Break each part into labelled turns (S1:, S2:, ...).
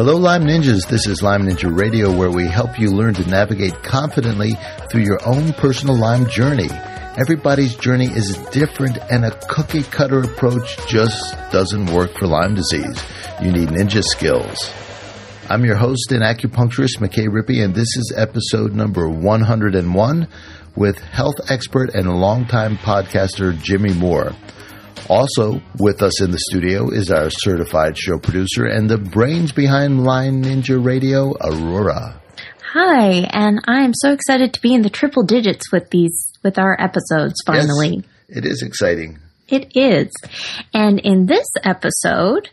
S1: Hello, Lyme Ninjas. This is Lyme Ninja Radio, where we help you learn to navigate confidently through your own personal Lyme journey. Everybody's journey is different, and a cookie cutter approach just doesn't work for Lyme disease. You need ninja skills. I'm your host and acupuncturist, McKay Rippey, and this is episode number 101 with health expert and longtime podcaster Jimmy Moore. Also with us in the studio is our certified show producer and the brains behind Lyme Ninja Radio, Aurora.
S2: Hi, and I am so excited to be in the triple digits with these with our episodes finally.
S1: Yes, it is exciting.
S2: It is. And in this episode,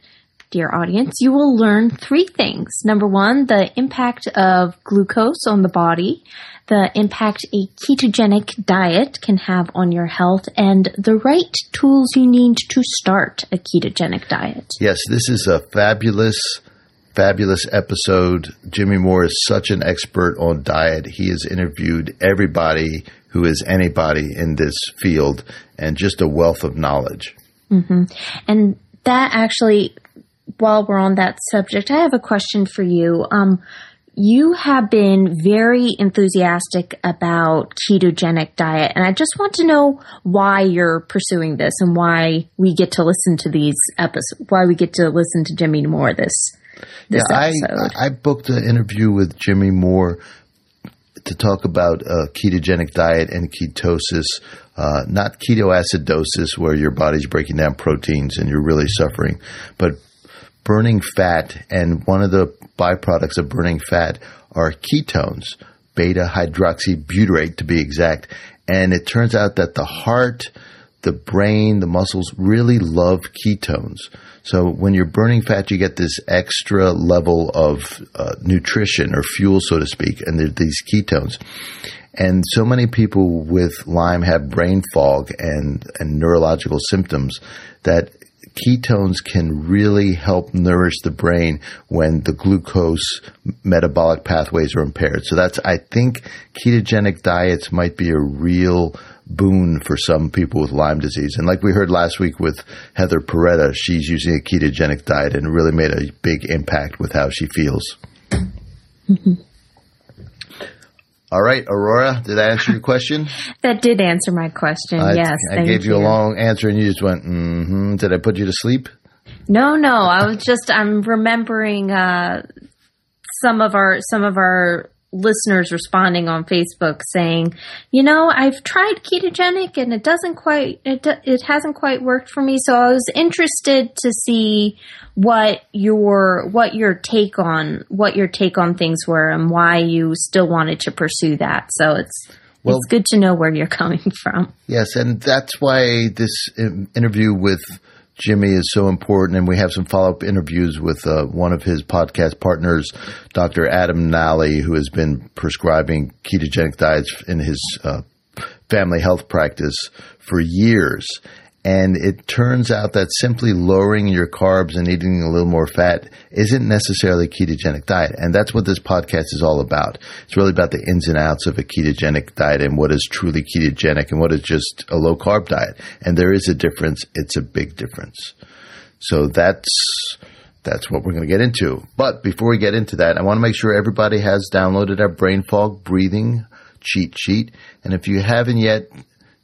S2: dear audience, you will learn three things. Number 1, the impact of glucose on the body, the impact a ketogenic diet can have on your health, and the right tools you need to start a ketogenic diet.
S1: Yes, this is a fabulous fabulous episode. Jimmy Moore is such an expert on diet. He has interviewed everybody who is anybody in this field and just a wealth of knowledge.
S2: Mm-hmm. And that actually, while we're on that subject, I have a question for you. Um, you have been very enthusiastic about ketogenic diet, and I just want to know why you're pursuing this and why we get to listen to these episodes, why we get to listen to Jimmy Moore this this
S1: yeah,
S2: episode.
S1: I, I booked an interview with Jimmy Moore to talk about a ketogenic diet and ketosis, uh, not ketoacidosis, where your body's breaking down proteins and you're really suffering, but burning fat. And one of the byproducts of burning fat are ketones, beta hydroxybutyrate to be exact. And it turns out that the heart, the brain, the muscles really love ketones. So when you're burning fat, you get this extra level of uh, nutrition or fuel, so to speak, and these ketones. And so many people with Lyme have brain fog and, and neurological symptoms that ketones can really help nourish the brain when the glucose metabolic pathways are impaired. So that's, I think ketogenic diets might be a real boon for some people with Lyme disease. And like we heard last week with Heather Peretta, she's using a ketogenic diet and really made a big impact with how she feels.
S2: Mm-hmm.
S1: All right, Aurora, did I answer your question?
S2: that did answer my question.
S1: I,
S2: yes,
S1: I gave you,
S2: you
S1: a long answer and you just went, mm-hmm. Did I put you to sleep?
S2: No, no. I was just I'm remembering uh, some of our some of our listeners responding on Facebook saying, you know, I've tried ketogenic and it doesn't quite it it hasn't quite worked for me. So I was interested to see what your what your take on what your take on things were and why you still wanted to pursue that. So it's well, it's good to know where you're coming from.
S1: Yes, and that's why this um, interview with Jimmy is so important, and we have some follow up interviews with uh, one of his podcast partners, Dr. Adam Nally, who has been prescribing ketogenic diets in his uh, family health practice for years. And it turns out that simply lowering your carbs and eating a little more fat isn't necessarily a ketogenic diet. And that's what this podcast is all about. It's really about the ins and outs of a ketogenic diet and what is truly ketogenic and what is just a low carb diet. And there is a difference. It's a big difference. So that's, that's what we're going to get into. But before we get into that, I want to make sure everybody has downloaded our brain fog breathing cheat sheet. And if you haven't yet,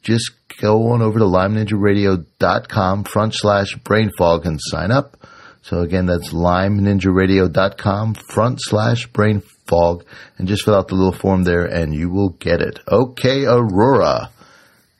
S1: just go on over to lymeninjaradio.com front slash brain fog and sign up. So again, that's lymeninjaradio.com front slash brain fog and just fill out the little form there and you will get it. Okay, Aurora,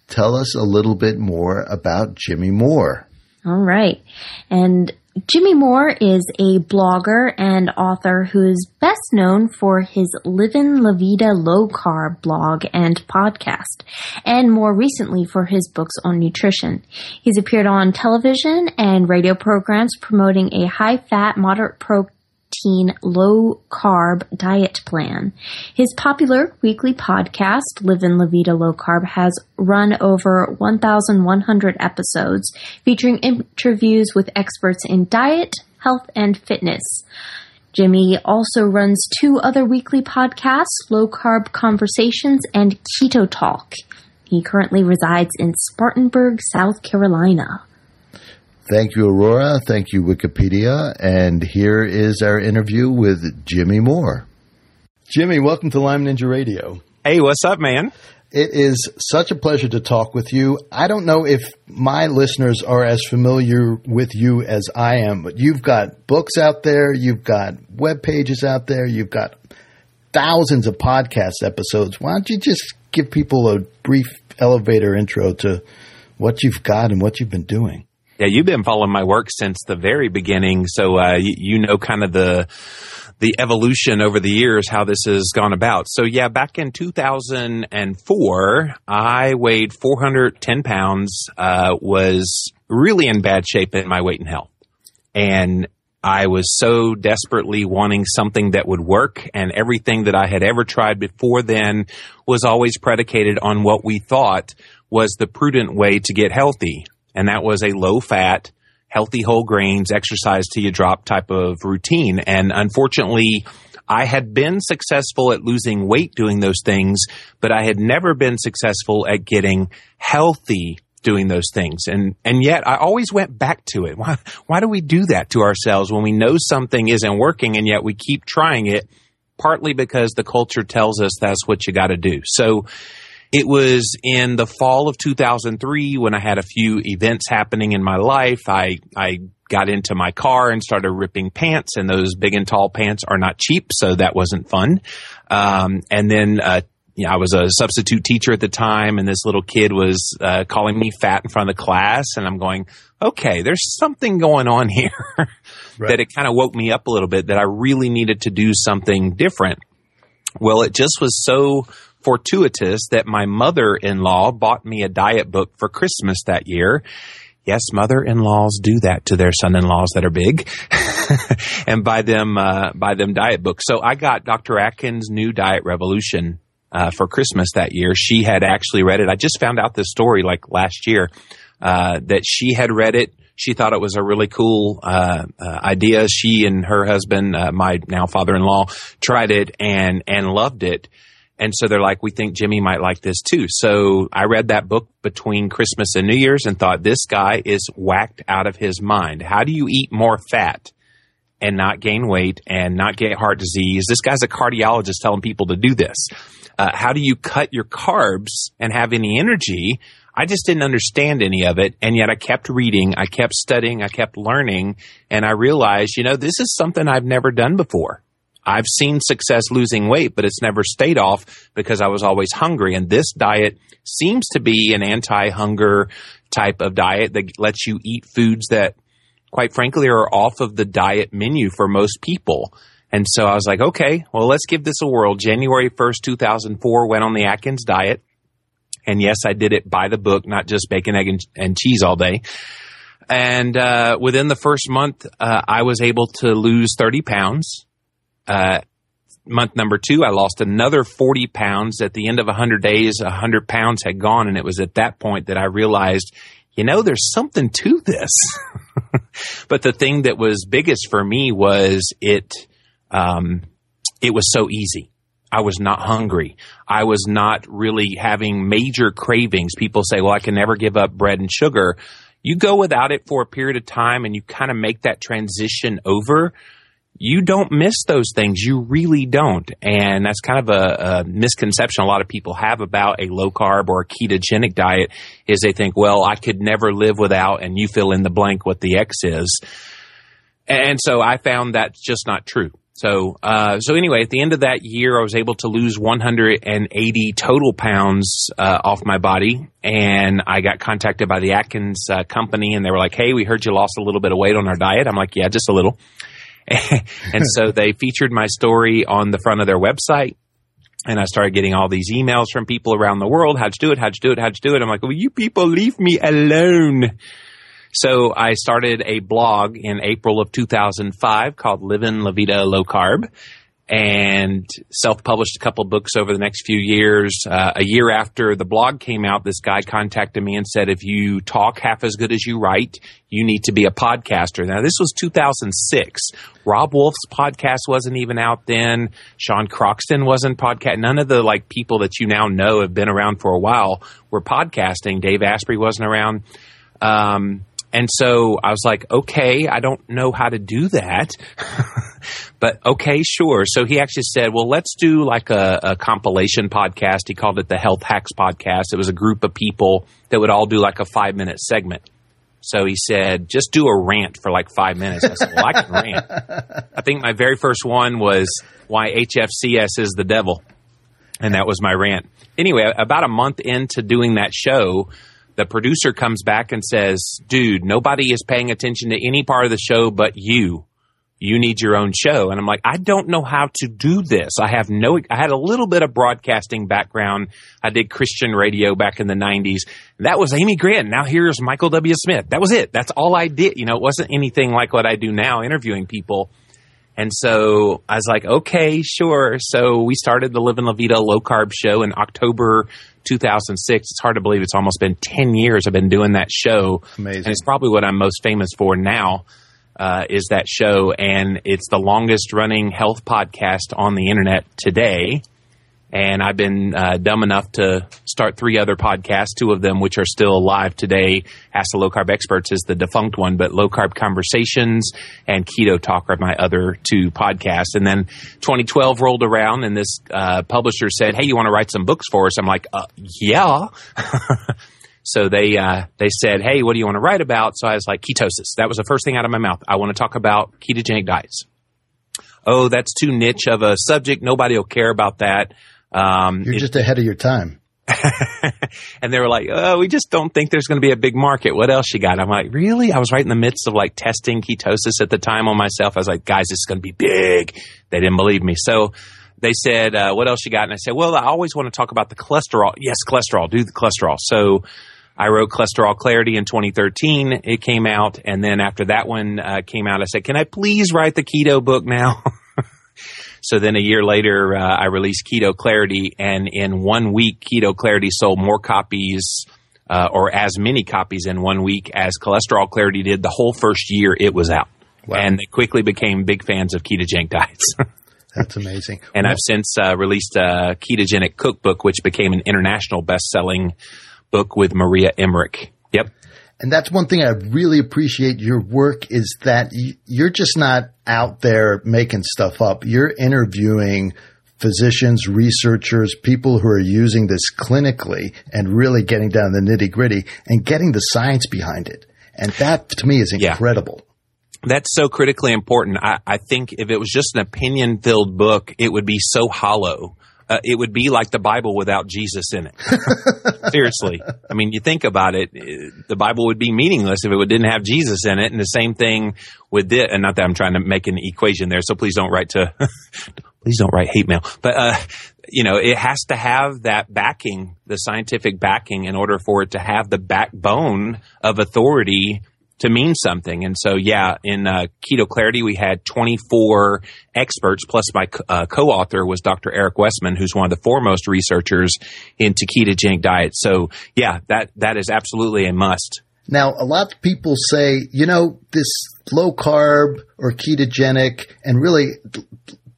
S1: tell us a little bit more about Jimmy Moore.
S2: All right. And Jimmy Moore is a blogger and author who is best known for his Livin' La Vida Low Carb blog and podcast, and more recently for his books on nutrition. He's appeared on television and radio programs promoting a high fat, moderate low carb diet plan. His popular weekly podcast, Livin' La Vida Low Carb, has run over 1,100 episodes featuring interviews with experts in diet, health, and fitness. Jimmy also runs two other weekly podcasts, Low Carb Conversations and Keto Talk. He currently resides in Spartanburg, South Carolina.
S1: Thank you, Aurora. Thank you, Wikipedia. And here is our interview with Jimmy Moore. Jimmy, welcome to Lyme Ninja Radio.
S3: Hey, what's up, man?
S1: It is such a pleasure to talk with you. I don't know if my listeners are as familiar with you as I am, but you've got books out there, you've got web pages out there, you've got thousands of podcast episodes. Why don't you just give people a brief elevator intro to what you've got and what you've been doing?
S3: Yeah, you've been following my work since the very beginning, so uh, you, you know kind of the the evolution over the years, how this has gone about. So yeah, back in 2004, I weighed 410 pounds, uh, was really in bad shape in my weight and health. And I was so desperately wanting something that would work and everything that I had ever tried before then was always predicated on what we thought was the prudent way to get healthy and that was a low fat, healthy whole grains, exercise till you drop type of routine. And unfortunately, I had been successful at losing weight doing those things, but I had never been successful at getting healthy doing those things. And, and yet I always went back to it. Why, why do we do that to ourselves when we know something isn't working and yet we keep trying it? Partly because the culture tells us that's what you got to do. So it was in the fall of 2003 when I had a few events happening in my life. I, I got into my car and started ripping pants, and those big and tall pants are not cheap, so that wasn't fun. Um, and then, uh, you know, I was a substitute teacher at the time, and this little kid was uh, calling me fat in front of the class, and I'm going, okay, there's something going on here right. that it kind of woke me up a little bit that I really needed to do something different. Well, it just was so fortuitous that my mother in law bought me a diet book for Christmas that year. Yes, mother in laws do that to their son in laws that are big and buy them, uh, buy them diet books. So I got Dr. Atkins' new diet revolution, uh, for Christmas that year. She had actually read it. I just found out this story like last year, uh, that she had read it. She thought it was a really cool uh, uh, idea. She and her husband, uh, my now father-in-law, tried it and and loved it. And so they're like, we think Jimmy might like this too. So I read that book between Christmas and New Year's and thought this guy is whacked out of his mind. How do you eat more fat and not gain weight and not get heart disease? This guy's a cardiologist telling people to do this. Uh, how do you cut your carbs and have any energy? I just didn't understand any of it. And yet I kept reading, I kept studying, I kept learning, and I realized, you know, this is something I've never done before. I've seen success losing weight, but it's never stayed off because I was always hungry. And this diet seems to be an anti-hunger type of diet that lets you eat foods that quite frankly are off of the diet menu for most people. And so I was like, okay, well, let's give this a whirl. January 1st, 2004, went on the Atkins diet. And yes, I did it by the book, not just bacon, egg, and, and cheese all day. And uh, within the first month, uh, I was able to lose 30 pounds. Uh, month number two, I lost another 40 pounds. At the end of 100 days, 100 pounds had gone. And it was at that point that I realized, you know, there's something to this. but the thing that was biggest for me was it, um, it was so easy. I was not hungry. I was not really having major cravings. People say, well, I can never give up bread and sugar. You go without it for a period of time and you kind of make that transition over you don't miss those things. You really don't. And that's kind of a, a, misconception a lot of people have about a low carb or a ketogenic diet is they think, well, I could never live without, and you fill in the blank what the X is. And so I found that's just not true. So, uh, so anyway, at the end of that year, I was able to lose 180 total pounds uh, off my body, and I got contacted by the Atkins uh, company, and they were like, "Hey, we heard you lost a little bit of weight on our diet." I'm like, "Yeah, just a little." and so they featured my story on the front of their website. And I started getting all these emails from people around the world. How'd you do it? How'd you do it? How'd you do it? I'm like, well, you people leave me alone. So I started a blog in April of 2005 called Living La Vida Low Carb. And self-published a couple books over the next few years. Uh, a year after the blog came out, this guy contacted me and said, "If you talk half as good as you write, you need to be a podcaster." Now, this was 2006. Robb Wolf's podcast wasn't even out then. Sean Croxton wasn't podcast. None of the like people that you now know have been around for a while were podcasting. Dave Asprey wasn't around. Um, and so I was like, okay, I don't know how to do that. but okay, sure. So he actually said, well, let's do like a, a, compilation podcast. He called it the Health Hacks Podcast. It was a group of people that would all do like a five minute segment. So he said, just do a rant for like five minutes. I said, well, I can rant. I think my very first one was why HFCS is the devil. And that was my rant. Anyway, about a month into doing that show, the producer comes back and says, dude, nobody is paying attention to any part of the show but you. You need your own show. And I'm like, I don't know how to do this. I have no, I had a little bit of broadcasting background. I did Christian radio back in the 90s. That was Amy Grant. Now here's Michael W. Smith. That was it. That's all I did. You know, it wasn't anything like what I do now interviewing people. And so I was like, okay, sure. So we started the Living La Vida low carb show in October 2006. It's hard to believe it's almost been 10 years I've been doing that show.
S1: Amazing.
S3: And it's probably what I'm most famous for now. Uh, is that show, and it's the longest running health podcast on the internet today. And I've been uh, dumb enough to start three other podcasts, two of them which are still alive today. Ask the Low Carb Experts is the defunct one, but Low Carb Conversations and Keto Talk are my other two podcasts. And then 2012 rolled around, and this uh, publisher said, "Hey, you want to write some books for us?" I'm like, uh, "Yeah." so they uh, they said, "Hey, what do you want to write about?" So I was like, "Ketosis." That was the first thing out of my mouth. I want to talk about ketogenic diets. Oh, that's too niche of a subject. Nobody will care about that.
S1: Um, You're it, just ahead of your time.
S3: and they were like, "Oh, we just don't think there's going to be a big market. What else you got?" I'm like, "Really?" I was right in the midst of like testing ketosis at the time on myself. I was like, "Guys, this is going to be big." They didn't believe me, so they said, uh, "What else you got?" And I said, "Well, I always want to talk about the cholesterol. Yes, cholesterol. Do the cholesterol." So I wrote Cholesterol Clarity in 2013. It came out, and then after that one uh, came out, I said, "Can I please write the keto book now?" So then a year later, uh, I released Keto Clarity, and in one week, Keto Clarity sold more copies. Uh, or as many copies in one week as Cholesterol Clarity did the whole first year it was out. Wow. And they quickly became big fans of ketogenic diets.
S1: That's amazing.
S3: and well, I've since uh, released a ketogenic cookbook, which became an international best-selling book with Maria Emmerich. Yep.
S1: And that's one thing I really appreciate your work is that you're just not out there making stuff up. You're interviewing physicians, researchers, people who are using this clinically and really getting down the nitty gritty and getting the science behind it. And that to me is incredible. Yeah
S3: that's so critically important. I, I, think if it was just an opinion filled book, it would be so hollow uh, it would be like the Bible without Jesus in it. Seriously. I mean, you think about it, the Bible would be meaningless if it didn't have Jesus in it. And the same thing with it. And not that I'm trying to make an equation there. So please don't write to, please don't write hate mail. But, uh, you know, it has to have that backing, the scientific backing in order for it to have the backbone of authority to mean something. And so, yeah, in uh, Keto Clarity, we had 24 experts, plus my uh, co-author was Dr. Eric Westman, who's one of the foremost researchers into ketogenic diets. So, yeah, that that is absolutely a must.
S1: Now, a lot of people say, you know, this low carb or ketogenic, and really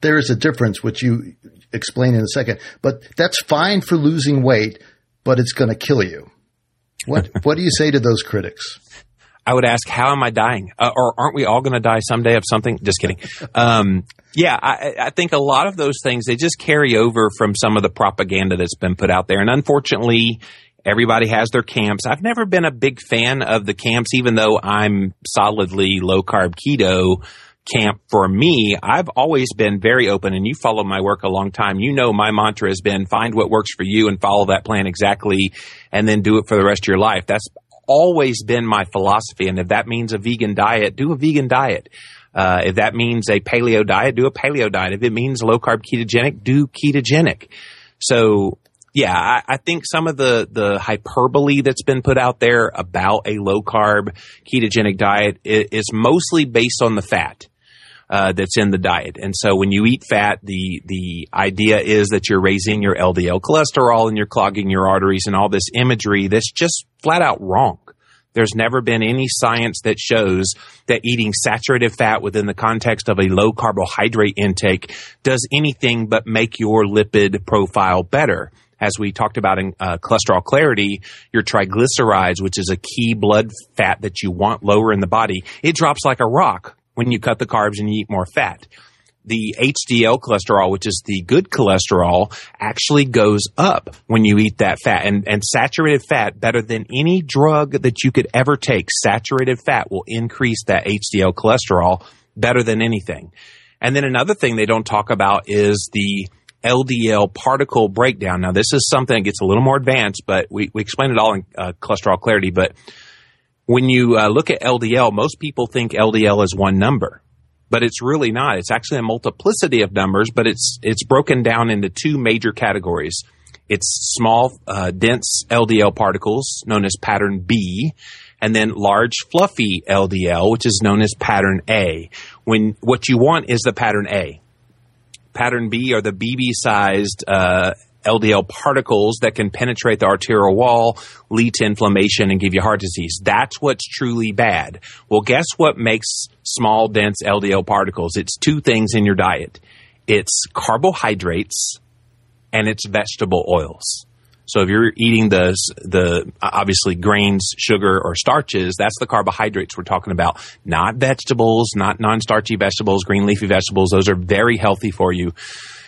S1: there is a difference, which you explain in a second, but that's fine for losing weight, but it's going to kill you. What, what do you say to those critics?
S3: I would ask, how am I dying? Uh, or aren't we all going to die someday of something? Just kidding. Um, yeah, I, I, think a lot of those things, they just carry over from some of the propaganda that's been put out there. And unfortunately, everybody has their camps. I've never been a big fan of the camps, even though I'm solidly low carb keto camp for me. I've always been very open and you follow my work a long time. You know, my mantra has been find what works for you and follow that plan exactly and then do it for the rest of your life. That's always been my philosophy. And if that means a vegan diet, do a vegan diet. Uh, if that means a paleo diet, do a paleo diet. If it means low carb ketogenic, do ketogenic. So yeah, I, I, think some of the, the hyperbole that's been put out there about a low carb ketogenic diet is, is mostly based on the fat. Uh, that's in the diet. And so when you eat fat, the the idea is that you're raising your LDL cholesterol and you're clogging your arteries and all this imagery that's just flat out wrong. There's never been any science that shows that eating saturated fat within the context of a low carbohydrate intake does anything but make your lipid profile better as we talked about in uh, cholesterol clarity, your triglycerides, which is a key blood fat that you want lower in the body, it drops like a rock when you cut the carbs and you eat more fat. The HDL cholesterol, which is the good cholesterol, actually goes up when you eat that fat. And, and saturated fat, better than any drug that you could ever take, saturated fat will increase that HDL cholesterol better than anything. And then another thing they don't talk about is the LDL particle breakdown. Now, this is something that gets a little more advanced, but we, we explain it all in uh, cholesterol clarity. But when you uh, look at LDL, most people think LDL is one number, but it's really not. It's actually a multiplicity of numbers, but it's it's broken down into two major categories. It's small, uh, dense LDL particles known as pattern B, and then large, fluffy LDL, which is known as pattern A. When what you want is the pattern A. Pattern B are the BB sized uh, LDL particles that can penetrate the arterial wall, lead to inflammation, and give you heart disease. That's what's truly bad. Well, guess what makes small, dense LDL particles? It's two things in your diet it's carbohydrates and it's vegetable oils. So if you're eating the the obviously grains, sugar, or starches, that's the carbohydrates we're talking about. Not vegetables, not non-starchy vegetables, green leafy vegetables. Those are very healthy for you.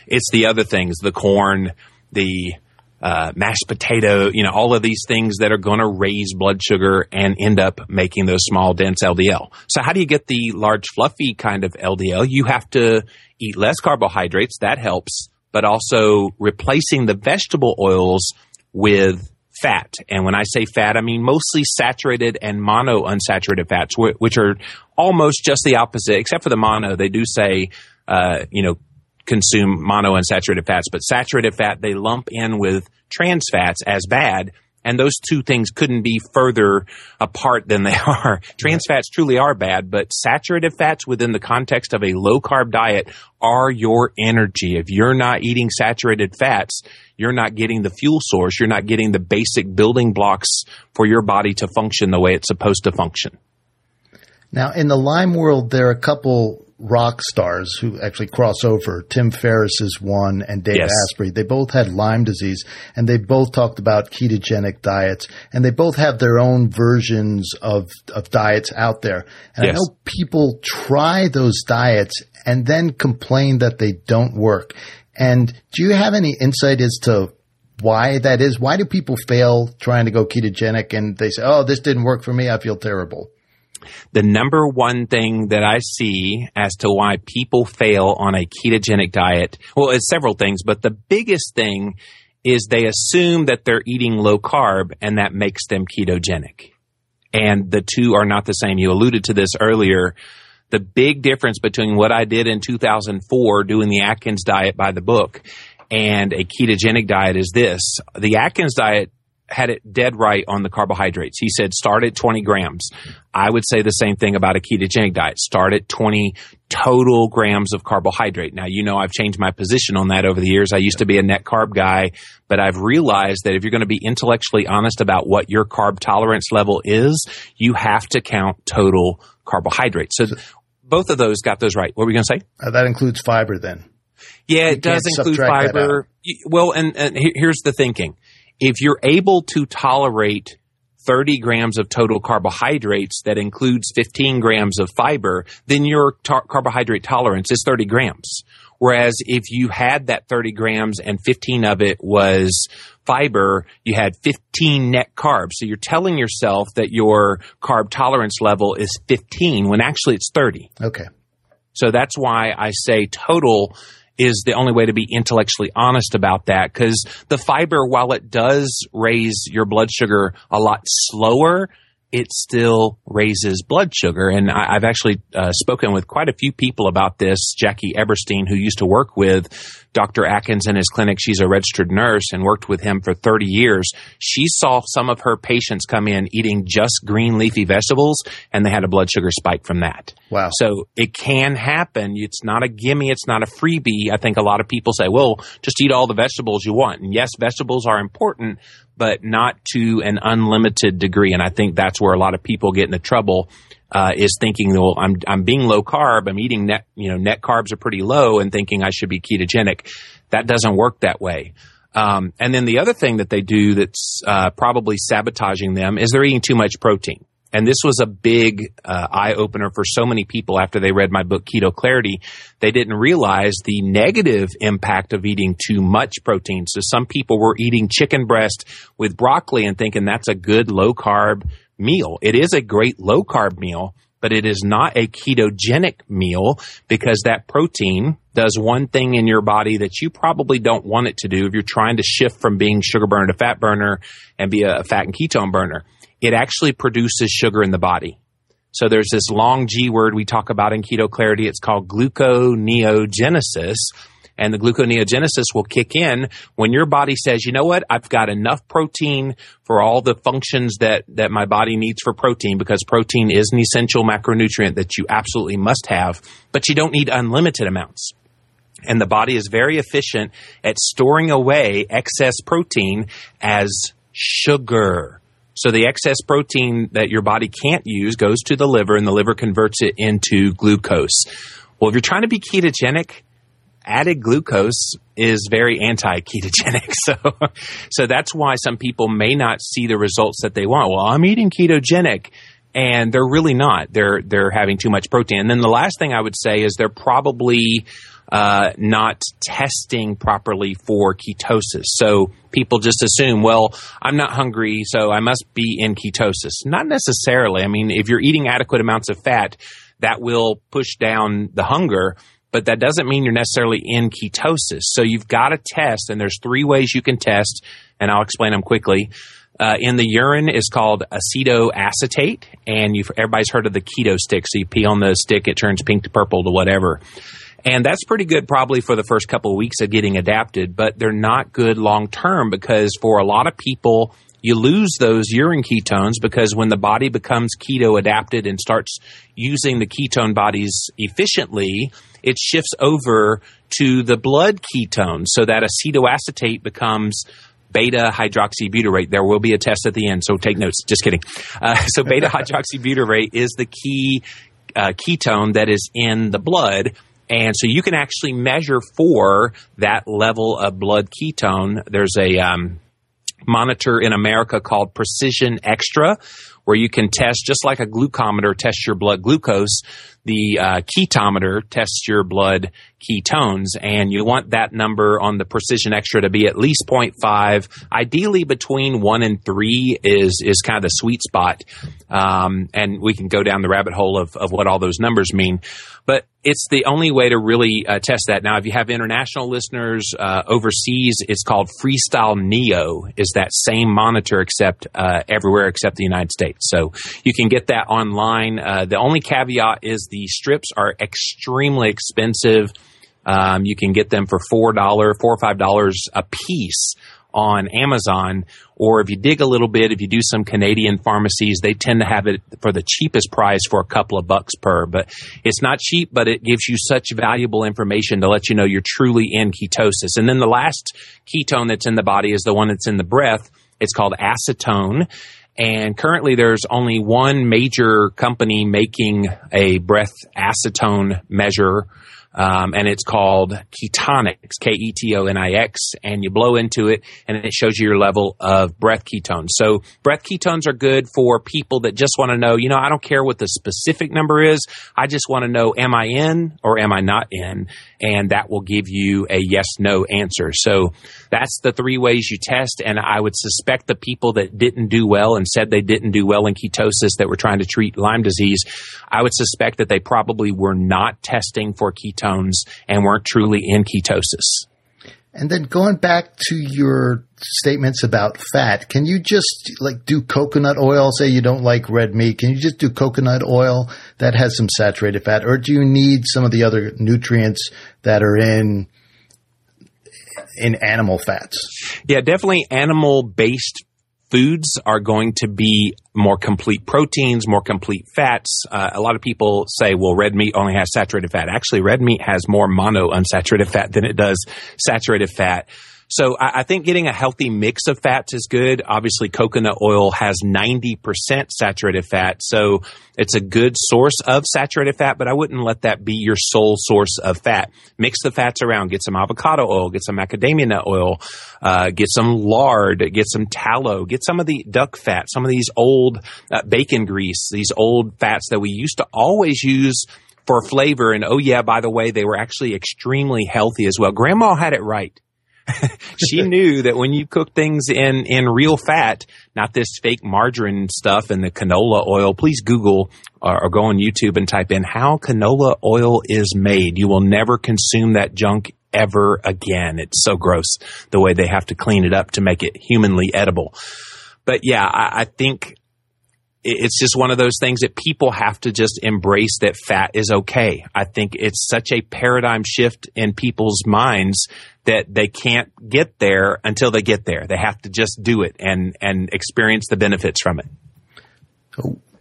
S3: It's the other things, the corn, the uh, mashed potato, you know, all of these things that are going to raise blood sugar and end up making those small, dense LDL. So, how do you get the large, fluffy kind of LDL? You have to eat less carbohydrates. That helps, but also replacing the vegetable oils with fat. And when I say fat, I mean mostly saturated and mono unsaturated fats, which are almost just the opposite, except for the mono. They do say, uh, you know, consume mono unsaturated fats, but saturated fat they lump in with trans fats as bad and those two things couldn't be further apart than they are. Trans fats truly are bad, but saturated fats within the context of a low carb diet are your energy. If you're not eating saturated fats, you're not getting the fuel source. You're not getting the basic building blocks for your body to function the way it's supposed to function.
S1: Now, in the Lyme world, there are a couple rock stars who actually cross over. Tim Ferriss is one, and Dave yes. Asprey. They both had Lyme disease, and they both talked about ketogenic diets, and they both have their own versions of of diets out there. And yes. I know people try those diets and then complain that they don't work. And do you have any insight as to why that is? Why do people fail trying to go ketogenic and they say, "Oh, this didn't work for me. I feel terrible."
S3: The number one thing that I see as to why people fail on a ketogenic diet, well, it's several things, but the biggest thing is they assume that they're eating low carb and that makes them ketogenic. And the two are not the same. You alluded to this earlier. The big difference between what I did in 2004 doing the Atkins diet by the book and a ketogenic diet is this. The Atkins diet had it dead right on the carbohydrates. He said start at 20 grams. I would say the same thing about a ketogenic diet. Start at 20 total grams of carbohydrate. Now, you know, I've changed my position on that over the years. I used to be a net carb guy, but I've realized that if you're going to be intellectually honest about what your carb tolerance level is, you have to count total carbohydrates. So both of those got those right. What were we going to say?
S1: Uh, that includes fiber then.
S3: Yeah, it does include fiber. Well, and, and here's the thinking if you're able to tolerate 30 grams of total carbohydrates that includes 15 grams of fiber, then your tar- carbohydrate tolerance is 30 grams. Whereas if you had that 30 grams and 15 of it was fiber, you had 15 net carbs. So you're telling yourself that your carb tolerance level is 15 when actually it's 30.
S1: Okay.
S3: So that's why I say total is the only way to be intellectually honest about that because the fiber, while it does raise your blood sugar a lot slower, it still raises blood sugar. And I, have actually uh, spoken with quite a few people about this. Jackie Eberstein, who used to work with Dr. Atkins in his clinic, she's a registered nurse and worked with him for 30 years. She saw some of her patients come in eating just green leafy vegetables and they had a blood sugar spike from that.
S1: Wow.
S3: So it can happen. It's not a gimme. It's not a freebie. I think a lot of people say, well, just eat all the vegetables you want. And yes, vegetables are important, but not to an unlimited degree. And I think that's where a lot of people get into trouble. Uh, is thinking, well, I'm I'm being low carb, I'm eating net, you know, net carbs are pretty low, and thinking I should be ketogenic. That doesn't work that way. Um, and then the other thing that they do that's uh, probably sabotaging them is they're eating too much protein. And this was a big uh, eye opener for so many people after they read my book, Keto Clarity. They didn't realize the negative impact of eating too much protein. So some people were eating chicken breast with broccoli and thinking that's a good low carb meal. It is a great low carb meal, but it is not a ketogenic meal because that protein does one thing in your body that you probably don't want it to do if you're trying to shift from being sugar burner to fat burner and be a fat and ketone burner it actually produces sugar in the body. So there's this long G word we talk about in keto clarity. It's called gluconeogenesis. And the gluconeogenesis will kick in when your body says, you know what, I've got enough protein for all the functions that, that my body needs for protein because protein is an essential macronutrient that you absolutely must have, but you don't need unlimited amounts. And the body is very efficient at storing away excess protein as sugar. So the excess protein that your body can't use goes to the liver and the liver converts it into glucose. Well, if you're trying to be ketogenic, added glucose is very anti-ketogenic. So, so that's why some people may not see the results that they want. Well, I'm eating ketogenic and they're really not. They're, they're having too much protein. And then the last thing I would say is they're probably uh, not testing properly for ketosis. So people just assume, well, I'm not hungry, so I must be in ketosis. Not necessarily. I mean, if you're eating adequate amounts of fat, that will push down the hunger, but that doesn't mean you're necessarily in ketosis. So you've got to test, and there's three ways you can test, and I'll explain them quickly. Uh, in the urine is called acetoacetate, and everybody's heard of the keto stick. So you pee on the stick, it turns pink to purple to whatever. And that's pretty good probably for the first couple of weeks of getting adapted, but they're not good long term because for a lot of people, you lose those urine ketones because when the body becomes keto adapted and starts using the ketone bodies efficiently, it shifts over to the blood ketones so that acetoacetate becomes beta hydroxybutyrate. There will be a test at the end, so take notes. Just kidding. Uh, so beta hydroxybutyrate is the key uh, ketone that is in the blood and so you can actually measure for that level of blood ketone. There's a um, monitor in America called Precision Xtra, where you can test just like a glucometer tests your blood glucose. The uh, ketometer tests your blood ketones, and you want that number on the Precision Xtra to be at least 0.5. Ideally, between one and three is is kind of the sweet spot. Um, and we can go down the rabbit hole of, of what all those numbers mean. But it's the only way to really uh, test that. Now, if you have international listeners uh, overseas, it's called Freestyle Neo. Is that same monitor except uh, everywhere except the United States? So you can get that online. Uh, the only caveat is the strips are extremely expensive. Um, you can get them for four dollar, four or five dollars a piece on Amazon. Or if you dig a little bit, if you do some Canadian pharmacies, they tend to have it for the cheapest price for a couple of bucks per. But it's not cheap, but it gives you such valuable information to let you know you're truly in ketosis. And then the last ketone that's in the body is the one that's in the breath. It's called acetone. And currently, there's only one major company making a breath acetone measure um, and it's called Ketonix, K E T O N I X, and you blow into it, and it shows you your level of breath ketones. So, breath ketones are good for people that just want to know, you know, I don't care what the specific number is, I just want to know, am I in or am I not in? And that will give you a yes no answer. So, that's the three ways you test, and I would suspect the people that didn't do well and said they didn't do well in ketosis that were trying to treat Lyme disease, I would suspect that they probably were not testing for ketones ketones and weren't truly in ketosis.
S1: And then going back to your statements about fat, can you just like do coconut oil? Say you don't like red meat. Can you just do coconut oil that has some saturated fat? Or do you need some of the other nutrients that are in in animal fats?
S3: Yeah, definitely animal based foods are going to be more complete proteins, more complete fats. Uh, a lot of people say, well, red meat only has saturated fat. Actually, red meat has more mono unsaturated fat than it does saturated fat. So I, I, think getting a healthy mix of fats is good. Obviously, coconut oil has 90% saturated fat. So it's a good source of saturated fat, but I wouldn't let that be your sole source of fat. Mix the fats around. Get some avocado oil, get some macadamia nut oil, uh, get some lard, get some tallow, get some of the duck fat, some of these old uh, bacon grease, these old fats that we used to always use for flavor. And oh yeah, by the way, they were actually extremely healthy as well. Grandma had it right. she knew that when you cook things in, in real fat, not this fake margarine stuff and the canola oil, please Google or, or go on YouTube and type in how canola oil is made. You will never consume that junk ever again. It's so gross the way they have to clean it up to make it humanly edible. But yeah, I, I think it's just one of those things that people have to just embrace that fat is okay. I think it's such a paradigm shift in people's minds that they can't get there until they get there. They have to just do it and, and experience the benefits from it.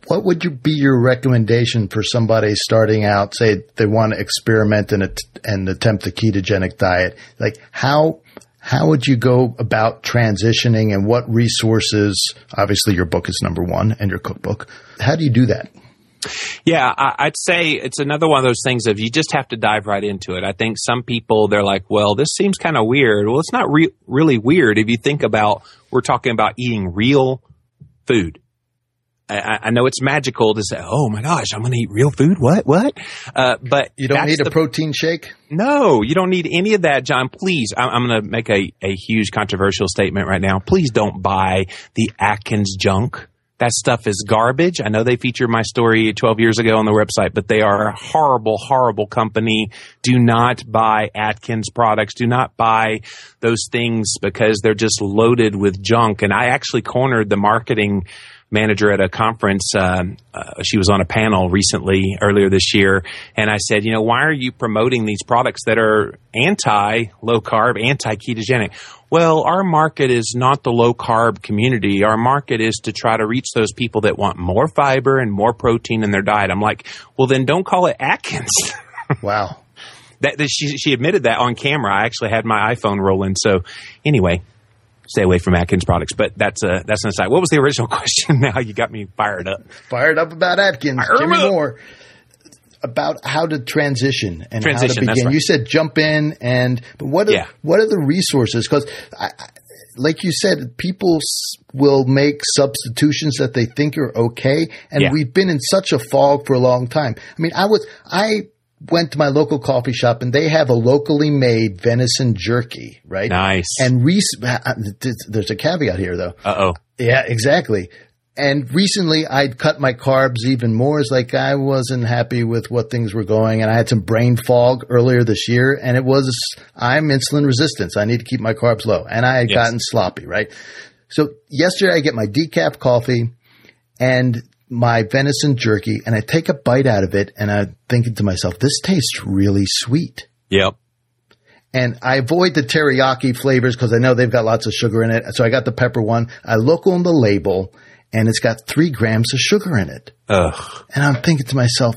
S1: What would you be your recommendation for somebody starting out, say they want to experiment and, and attempt a ketogenic diet? Like how, how would you go about transitioning and what resources? Obviously, your book is number one and your cookbook. How do you do that?
S3: Yeah, I'd say it's another one of those things of you just have to dive right into it. I think some people they're like, well, this seems kind of weird. Well, it's not re- really weird if you think about we're talking about eating real food. I, I, know it's magical to say, "Oh my gosh, I'm going to eat real food." What? What? Uh, but
S1: you don't need a the, protein shake.
S3: No, you don't need any of that, John. Please, I'm, I'm going to make a, a huge controversial statement right now. Please don't buy the Atkins junk. That stuff is garbage. I know they featured my story 12 years ago on the website, but they are a horrible, horrible company. Do not buy Atkins products. Do not buy those things because they're just loaded with junk. And I actually cornered the marketing manager at a conference. Uh, uh, she was on a panel recently, earlier this year, and I said, you know, why are you promoting these products that are anti low carb, anti ketogenic? Well, our market is not the low carb community. Our market is to try to reach those people that want more fiber and more protein in their diet. I'm like, well, then don't call it Atkins.
S1: wow.
S3: That, that she, she admitted that on camera. I actually had my iPhone rolling. So anyway, stay away from Atkins products. But that's a that's an aside. What was the original question? Now you got me fired up.
S1: Fired up about Atkins. Fire Jimmy up. Moore. About how to transition and
S3: transition,
S1: how to begin.
S3: Right.
S1: You said jump in, and but what are yeah. what are the resources? Because like you said, people will make substitutions that they think are okay, and yeah. we've been in such a fog for a long time. I mean, I was I went to my local coffee shop and they have a locally made venison jerky, right?
S3: Nice.
S1: And re- there's a caveat here though.
S3: Uh oh.
S1: Yeah, exactly. And recently I'd cut my carbs even more. It's like I wasn't happy with what things were going and I had some brain fog earlier this year and it was, I'm insulin resistance. I need to keep my carbs low and I had yes. gotten sloppy, right? So yesterday I get my decaf coffee and my venison jerky and I take a bite out of it and I'm thinking to myself, this tastes really sweet.
S3: Yep.
S1: And I avoid the teriyaki flavors because I know they've got lots of sugar in it. So I got the pepper one. I look on the label and it's got three grams of sugar in it.
S3: Ugh.
S1: And I'm thinking to myself,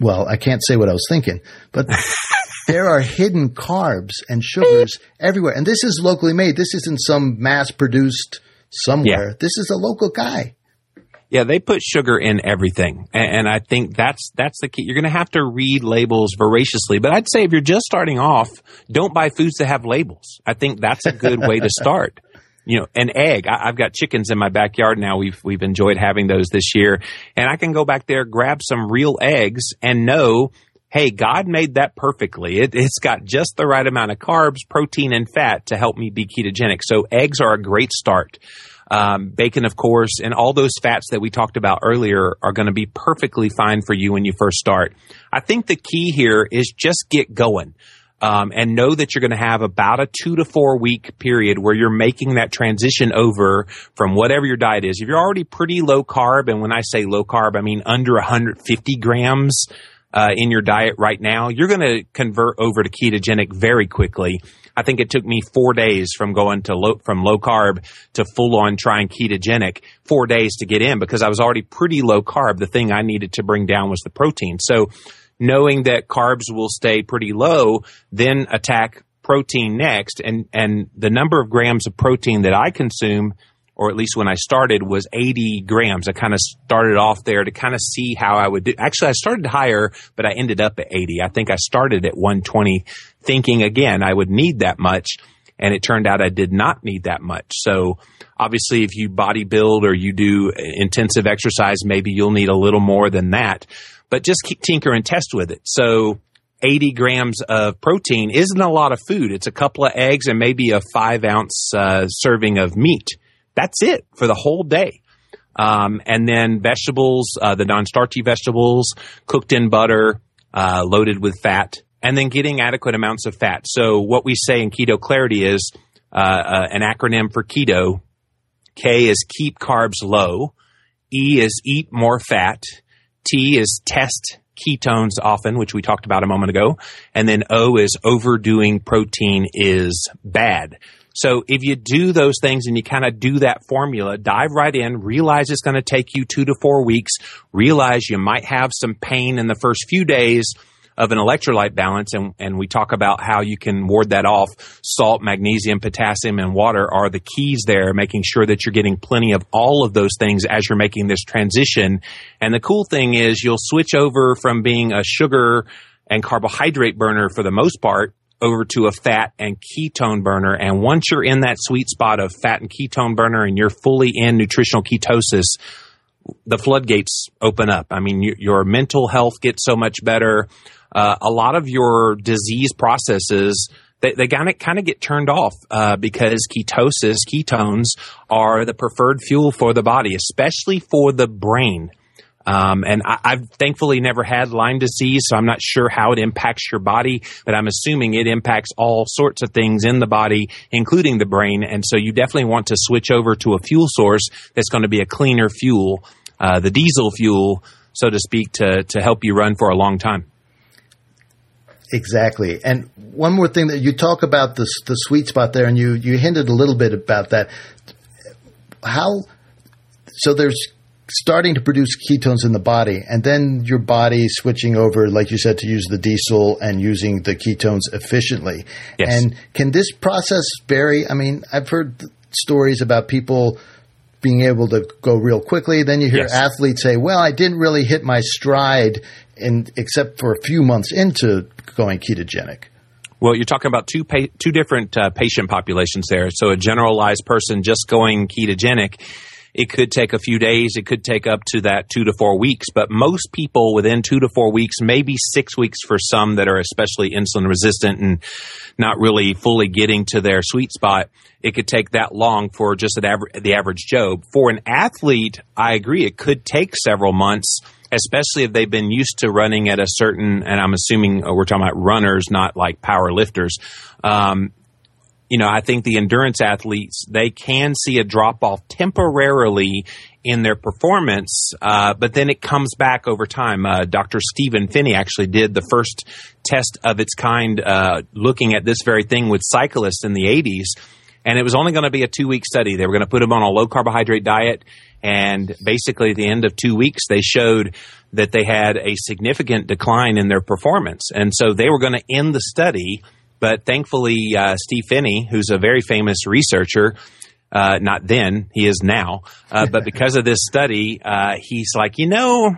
S1: well, I can't say what I was thinking, but there are hidden carbs and sugars everywhere. And this is locally made. This isn't some mass produced somewhere. Yeah. This is a local guy.
S3: Yeah, they put sugar in everything, and, and I think that's that's the key. You're going to have to read labels voraciously, but I'd say if you're just starting off, don't buy foods that have labels. I think that's a good way to start. You know, an egg. I, I've got chickens in my backyard now. We've we've enjoyed having those this year, and I can go back there, grab some real eggs, and know hey, God made that perfectly. It, has got just the right amount of carbs, protein, and fat to help me be ketogenic. So eggs are a great start. Um, bacon, of course, and all those fats that we talked about earlier are going to be perfectly fine for you when you first start. I think the key here is just get going. Um, and know that you're going to have about a two to four week period where you're making that transition over from whatever your diet is. If you're already pretty low carb, and when I say low carb, I mean under 150 grams uh, in your diet right now, you're going to convert over to ketogenic very quickly. I think it took me four days from going to low, from low carb to full on trying ketogenic, four days to get in because I was already pretty low carb. The thing I needed to bring down was the protein. So knowing that carbs will stay pretty low, then attack protein next. And, and the number of grams of protein that I consume or at least when I started, was 80 grams. I kind of started off there to kind of see how I would do. Actually, I started higher, but I ended up at 80. I think I started at 120 thinking again I would need that much. And it turned out I did not need that much. So obviously, if you bodybuild or you do intensive exercise, maybe you'll need a little more than that. But just keep tinker and test with it. So 80 grams of protein isn't a lot of food. It's a couple of eggs and maybe a five ounce uh, serving of meat. That's it for the whole day. Um, and then vegetables, uh, the non-starchy vegetables, cooked in butter, uh, loaded with fat, and then getting adequate amounts of fat. So what we say in Keto Clarity is uh, uh an acronym for keto. K is keep carbs low. E is eat more fat. T is test ketones often, which we talked about a moment ago. And then O is overdoing protein is bad. So if you do those things and you kind of do that formula, dive right in, realize it's going to take you two to four weeks, realize you might have some pain in the first few days of an electrolyte balance and, and we talk about how you can ward that off. Salt, magnesium, potassium, and water are the keys there, making sure that you're getting plenty of all of those things as you're making this transition. And the cool thing is you'll switch over from being a sugar and carbohydrate burner for the most part over to a fat and ketone burner. And once you're in that sweet spot of fat and ketone burner and you're fully in nutritional ketosis, the floodgates open up. I mean, your mental health gets so much better. Uh, a lot of your disease processes, they, they kind of kind of get turned off uh, because ketosis, ketones are the preferred fuel for the body, especially for the brain. Um, and I, have thankfully never had Lyme disease, so I'm not sure how it impacts your body, but I'm assuming it impacts all sorts of things in the body, including the brain. And so you definitely want to switch over to a fuel source that's going to be a cleaner fuel, uh, the diesel fuel, so to speak, to, to help you run for a long time.
S1: Exactly. And one more thing that you talk about the the sweet spot there, and you you hinted a little bit about that. How so? There's starting to produce ketones in the body, and then your body switching over, like you said, to use the diesel and using the ketones efficiently. Yes. And can this process vary? I mean, I've heard stories about people being able to go real quickly. Then you hear yes. athletes say, "Well, I didn't really hit my stride, in, except for a few months into going ketogenic."
S3: Well, you're talking about two pa- two different uh, patient populations there. So a generalized person just going ketogenic it could take a few days. It could take up to that two to four weeks. But most people within two to four weeks, maybe six weeks for some that are especially insulin resistant and not really fully getting to their sweet spot, it could take that long for just aver- the average Joe. For an athlete, I agree. It could take several months especially if they've been used to running at a certain, and I'm assuming we're talking about runners, not like power lifters. Um, you know, I think the endurance athletes, they can see a drop off temporarily in their performance, uh, but then it comes back over time. Uh, Dr. Stephen Phinney actually did the first test of its kind uh, looking at this very thing with cyclists in the 80s. And it was only going to be a two week study. They were going to put them on a low carbohydrate diet. And basically, at the end of two weeks, they showed that they had a significant decline in their performance. And so they were going to end the study but thankfully, uh, Steve Phinney, who's a very famous researcher, uh, not then, he is now, uh, but because of this study, uh, he's like, you know,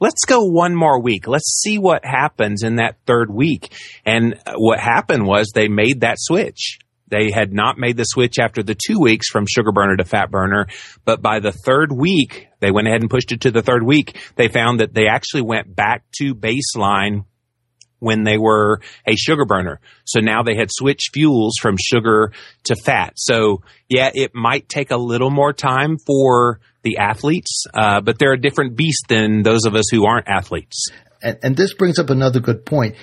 S3: let's go one more week. Let's see what happens in that third week. And what happened was they made that switch. They had not made the switch after the two weeks from sugar burner to fat burner, but by the third week, they went ahead and pushed it to the third week. They found that they actually went back to baseline when they were a sugar burner. So now they had switched fuels from sugar to fat. So yeah, it might take a little more time for the athletes, uh, but they're a different beast than those of us who aren't athletes.
S1: And, and this brings up another good point.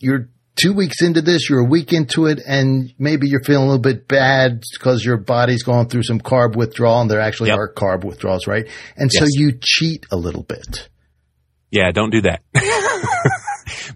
S1: You're two weeks into this, you're a week into it, and maybe you're feeling a little bit bad because your body's going through some carb withdrawal, and there actually
S3: Yep.
S1: are carb withdrawals, right? And so you cheat a little bit.
S3: Yeah, don't do that.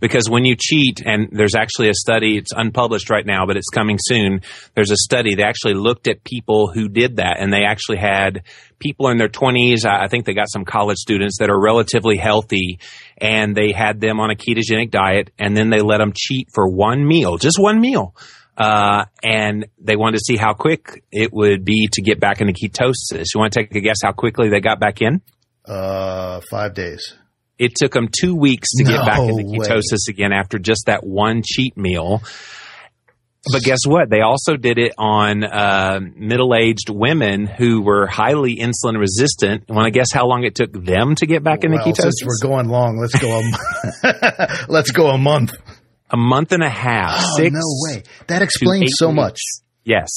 S3: because when you cheat, and there's actually a study, it's unpublished right now, but it's coming soon. There's a study that actually looked at people who did that, and they actually had people in their 20s. I I think they got some college students that are relatively healthy, and they had them on a ketogenic diet, and then they let them cheat for one meal, just one meal. Uh, and they wanted to see how quick it would be to get back into ketosis. You want to take a guess how quickly they got back in?
S1: Uh, five days.
S3: It took them two weeks to get back
S1: No
S3: into
S1: way.
S3: ketosis again after just that one cheat meal. But guess what? They also did it on uh, middle-aged women who were highly insulin resistant. Want to guess how long it took them to get back into
S1: well,
S3: ketosis?
S1: since we're going long, let's go. A, m- let's go a month.
S3: a month and a half.
S1: Oh,
S3: six
S1: no way. That explains so
S3: weeks.
S1: much.
S3: Yes.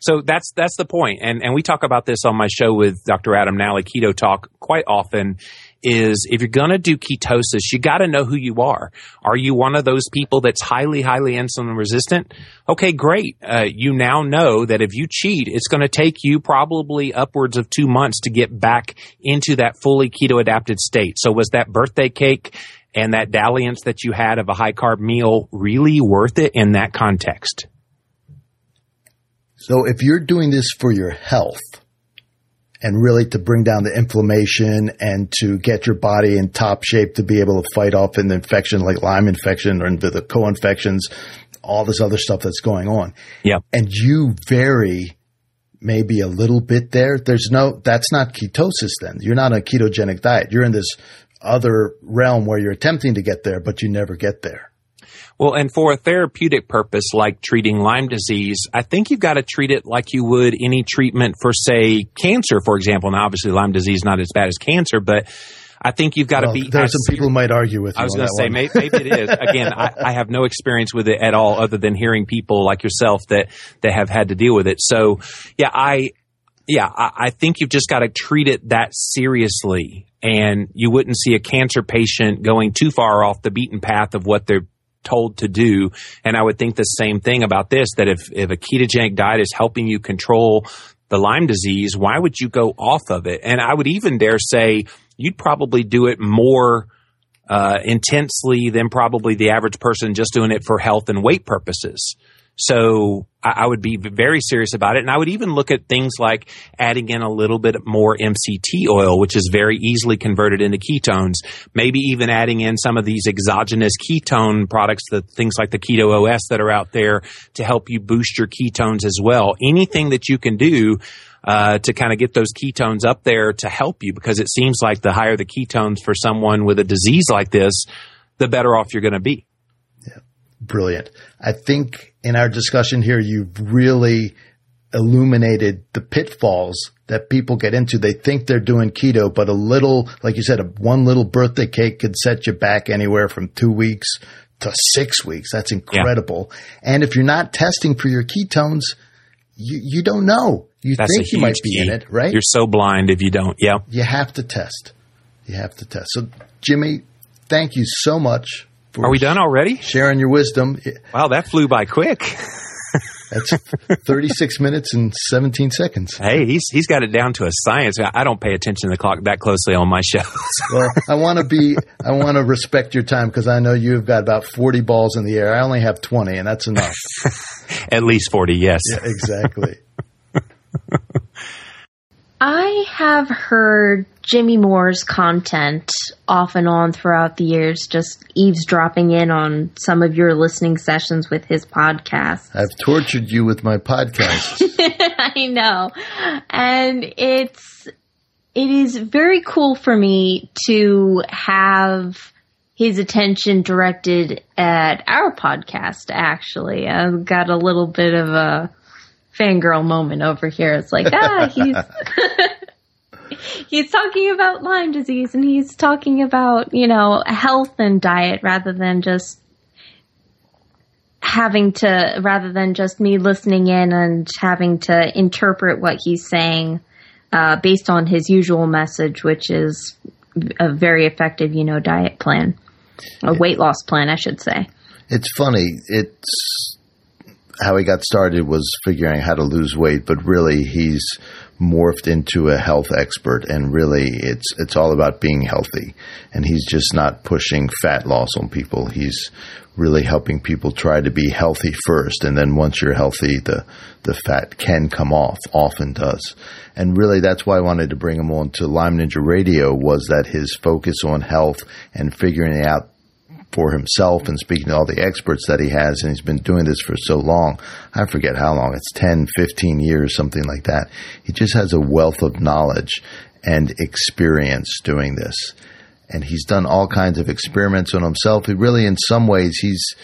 S3: So that's that's the point. And and we talk about this on my show with Dr. Adam Nally Keto Talk quite often is if you're going to do ketosis, you got to know who you are. Are you one of those people that's highly highly insulin resistant? Okay, great. Uh, you now know that if you cheat, it's going to take you probably upwards of 2 months to get back into that fully keto adapted state. So was that birthday cake and that dalliance that you had of a high carb meal really worth it in that context?
S1: So if you're doing this for your health and really to bring down the inflammation and to get your body in top shape to be able to fight off an infection like Lyme infection or into the co-infections, all this other stuff that's going on.
S3: Yeah.
S1: And you vary maybe a little bit there. There's no, that's not ketosis then. You're not on a ketogenic diet. You're in this other realm where you're attempting to get there, but you never get there.
S3: Well, and for a therapeutic purpose like treating Lyme disease, I think you've got to treat it like you would any treatment for, say, cancer, for example. Now, obviously, Lyme disease is not as bad as cancer, but I think you've got
S1: Well,
S3: to be.
S1: there's
S3: as
S1: some people who might argue with you.
S3: I was going to say maybe, maybe it is. Again, I, I have no experience with it at all, other than hearing people like yourself that that have had to deal with it. So, yeah, I, yeah, I, I think you've just got to treat it that seriously, and you wouldn't see a cancer patient going too far off the beaten path of what they're told to do. And I would think the same thing about this: that if if a ketogenic diet is helping you control the Lyme disease, why would you go off of it? And I would even dare say you'd probably do it more uh, intensely than probably the average person just doing it for health and weight purposes. So I, would be very serious about it. And I would even look at things like adding in a little bit more MCT oil, which is very easily converted into ketones. Maybe even adding in some of these exogenous ketone products, the things like the Keto OS that are out there to help you boost your ketones as well. Anything that you can do uh, to kind of get those ketones up there to help you because it seems like the higher the ketones for someone with a disease like this, the better off you're going to be.
S1: Brilliant. I think in our discussion here, you've really illuminated the pitfalls that people get into. They think they're doing keto, but a little, like you said, a one little birthday cake could set you back anywhere from two weeks to six weeks. That's incredible. And if you're not testing for your ketones, you, you don't know. You
S3: That's
S1: think you might be
S3: key.
S1: in it, right?
S3: You're so blind if you don't. Yeah.
S1: you have to test. You have to test. So, Jimmy, thank you so much
S3: Are we done already?
S1: sharing your wisdom.
S3: Wow, that flew by quick.
S1: That's 36 minutes and 17 seconds.
S3: Hey, he's he's got it down to a science. I don't pay attention to the clock that closely on my shows.
S1: Well, I want to be, I want to respect your time because I know you've got about 40 balls in the air. I only have 20 and that's enough.
S3: At least 40, yes.
S1: Yeah, exactly.
S2: I have heard Jimmy Moore's content off and on throughout the years, just eavesdropping in on some of your listening sessions with his podcast.
S1: I've tortured you with my podcast.
S2: I know. And it's it is very cool for me to have his attention directed at our podcast actually. I've got a little bit of a fangirl moment over here. It's like, ah, he's he's talking about Lyme disease and he's talking about, you know, health and diet rather than just having to rather than just me listening in and having to interpret what he's saying uh, based on his usual message, which is a very effective, you know, diet plan, a weight loss plan, I should say.
S1: It's funny. It's how he got started was figuring out how to lose weight, but really he's morphed into a health expert and really it's it's all about being healthy. And he's just not pushing fat loss on people. He's really helping people try to be healthy first and then once you're healthy the the fat can come off often does. And really that's why I wanted to bring him on to Lyme Ninja Radio was that his focus on health and figuring out for himself and speaking to all the experts that he has, and he's been doing this for so long. I forget how long. It's 10, 15 years, something like that. He just has a wealth of knowledge and experience doing this. And he's done all kinds of experiments on himself. He really, in some ways, he's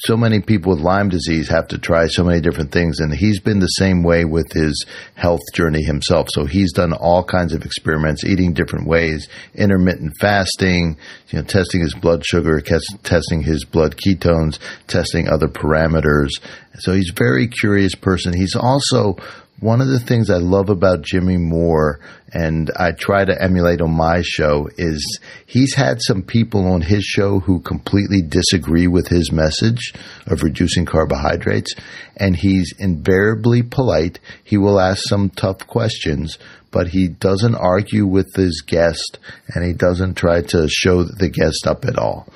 S1: so many people with Lyme disease have to try so many different things, and he's been the same way with his health journey himself. So he's done all kinds of experiments, eating different ways, intermittent fasting, you know, testing his blood sugar, testing his blood ketones, testing other parameters. So he's a very curious person. He's also one of the things I love about Jimmy Moore and I try to emulate on my show is he's had some people on his show who completely disagree with his message of reducing carbohydrates and he's invariably polite. He will ask some tough questions, but he doesn't argue with his guest and he doesn't try to show the guest up at all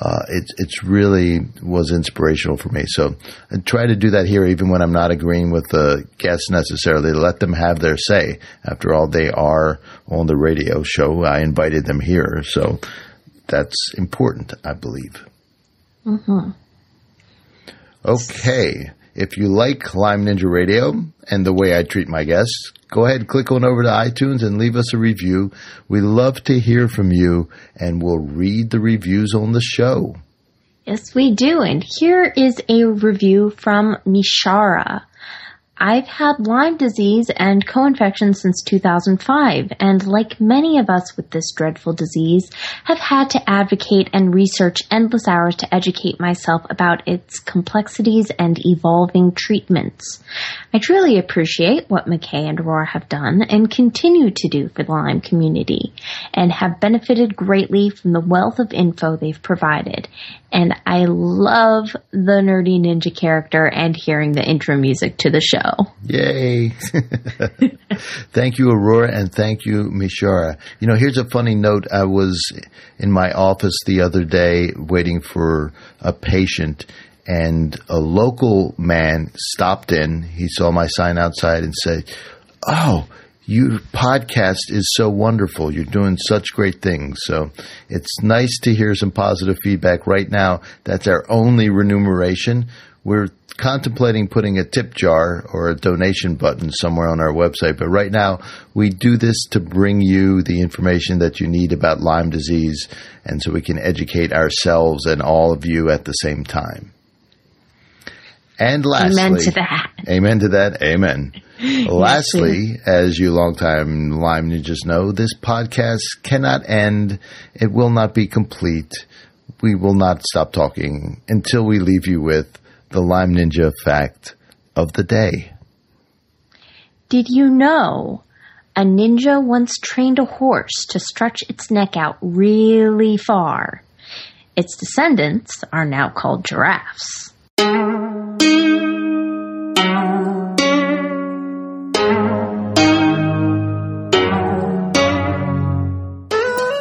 S1: uh, it's it's really was inspirational for me. So I try to do that here, even when I'm not agreeing with the guests necessarily. Let them have their say. After all, they are on the radio show. I invited them here, so that's important, I believe.
S2: Mm-hmm.
S1: Okay. If you like Lyme Ninja Radio and the way I treat my guests, go ahead, and click on over to iTunes and leave us a review. We love to hear from you and we'll read the reviews on the show.
S2: Yes, we do. And here is a review from Nishara. I've had Lyme disease and co-infection since 2005, and like many of us with this dreadful disease, have had to advocate and research endless hours to educate myself about its complexities and evolving treatments. I truly appreciate what McKay and Aurora have done and continue to do for the Lyme community, and have benefited greatly from the wealth of info they've provided. And I love the nerdy ninja character and hearing the intro music to the show.
S1: Yay. thank you, Aurora, and thank you, Mishara. You know, here's a funny note. I was in my office the other day waiting for a patient, and a local man stopped in. He saw my sign outside and said, Oh, your podcast is so wonderful. You're doing such great things. So it's nice to hear some positive feedback right now. That's our only remuneration. We're contemplating putting a tip jar or a donation button somewhere on our website, but right now we do this to bring you the information that you need about Lyme disease and so we can educate ourselves and all of you at the same time. And lastly,
S2: amen to that.
S1: Amen to that. Amen. lastly, as you longtime Lyme ninjas know, this podcast cannot end. It will not be complete. We will not stop talking until we leave you with the Lyme Ninja fact of the day.
S2: Did you know a ninja once trained a horse to stretch its neck out really far? Its descendants are now called giraffes. 嗯。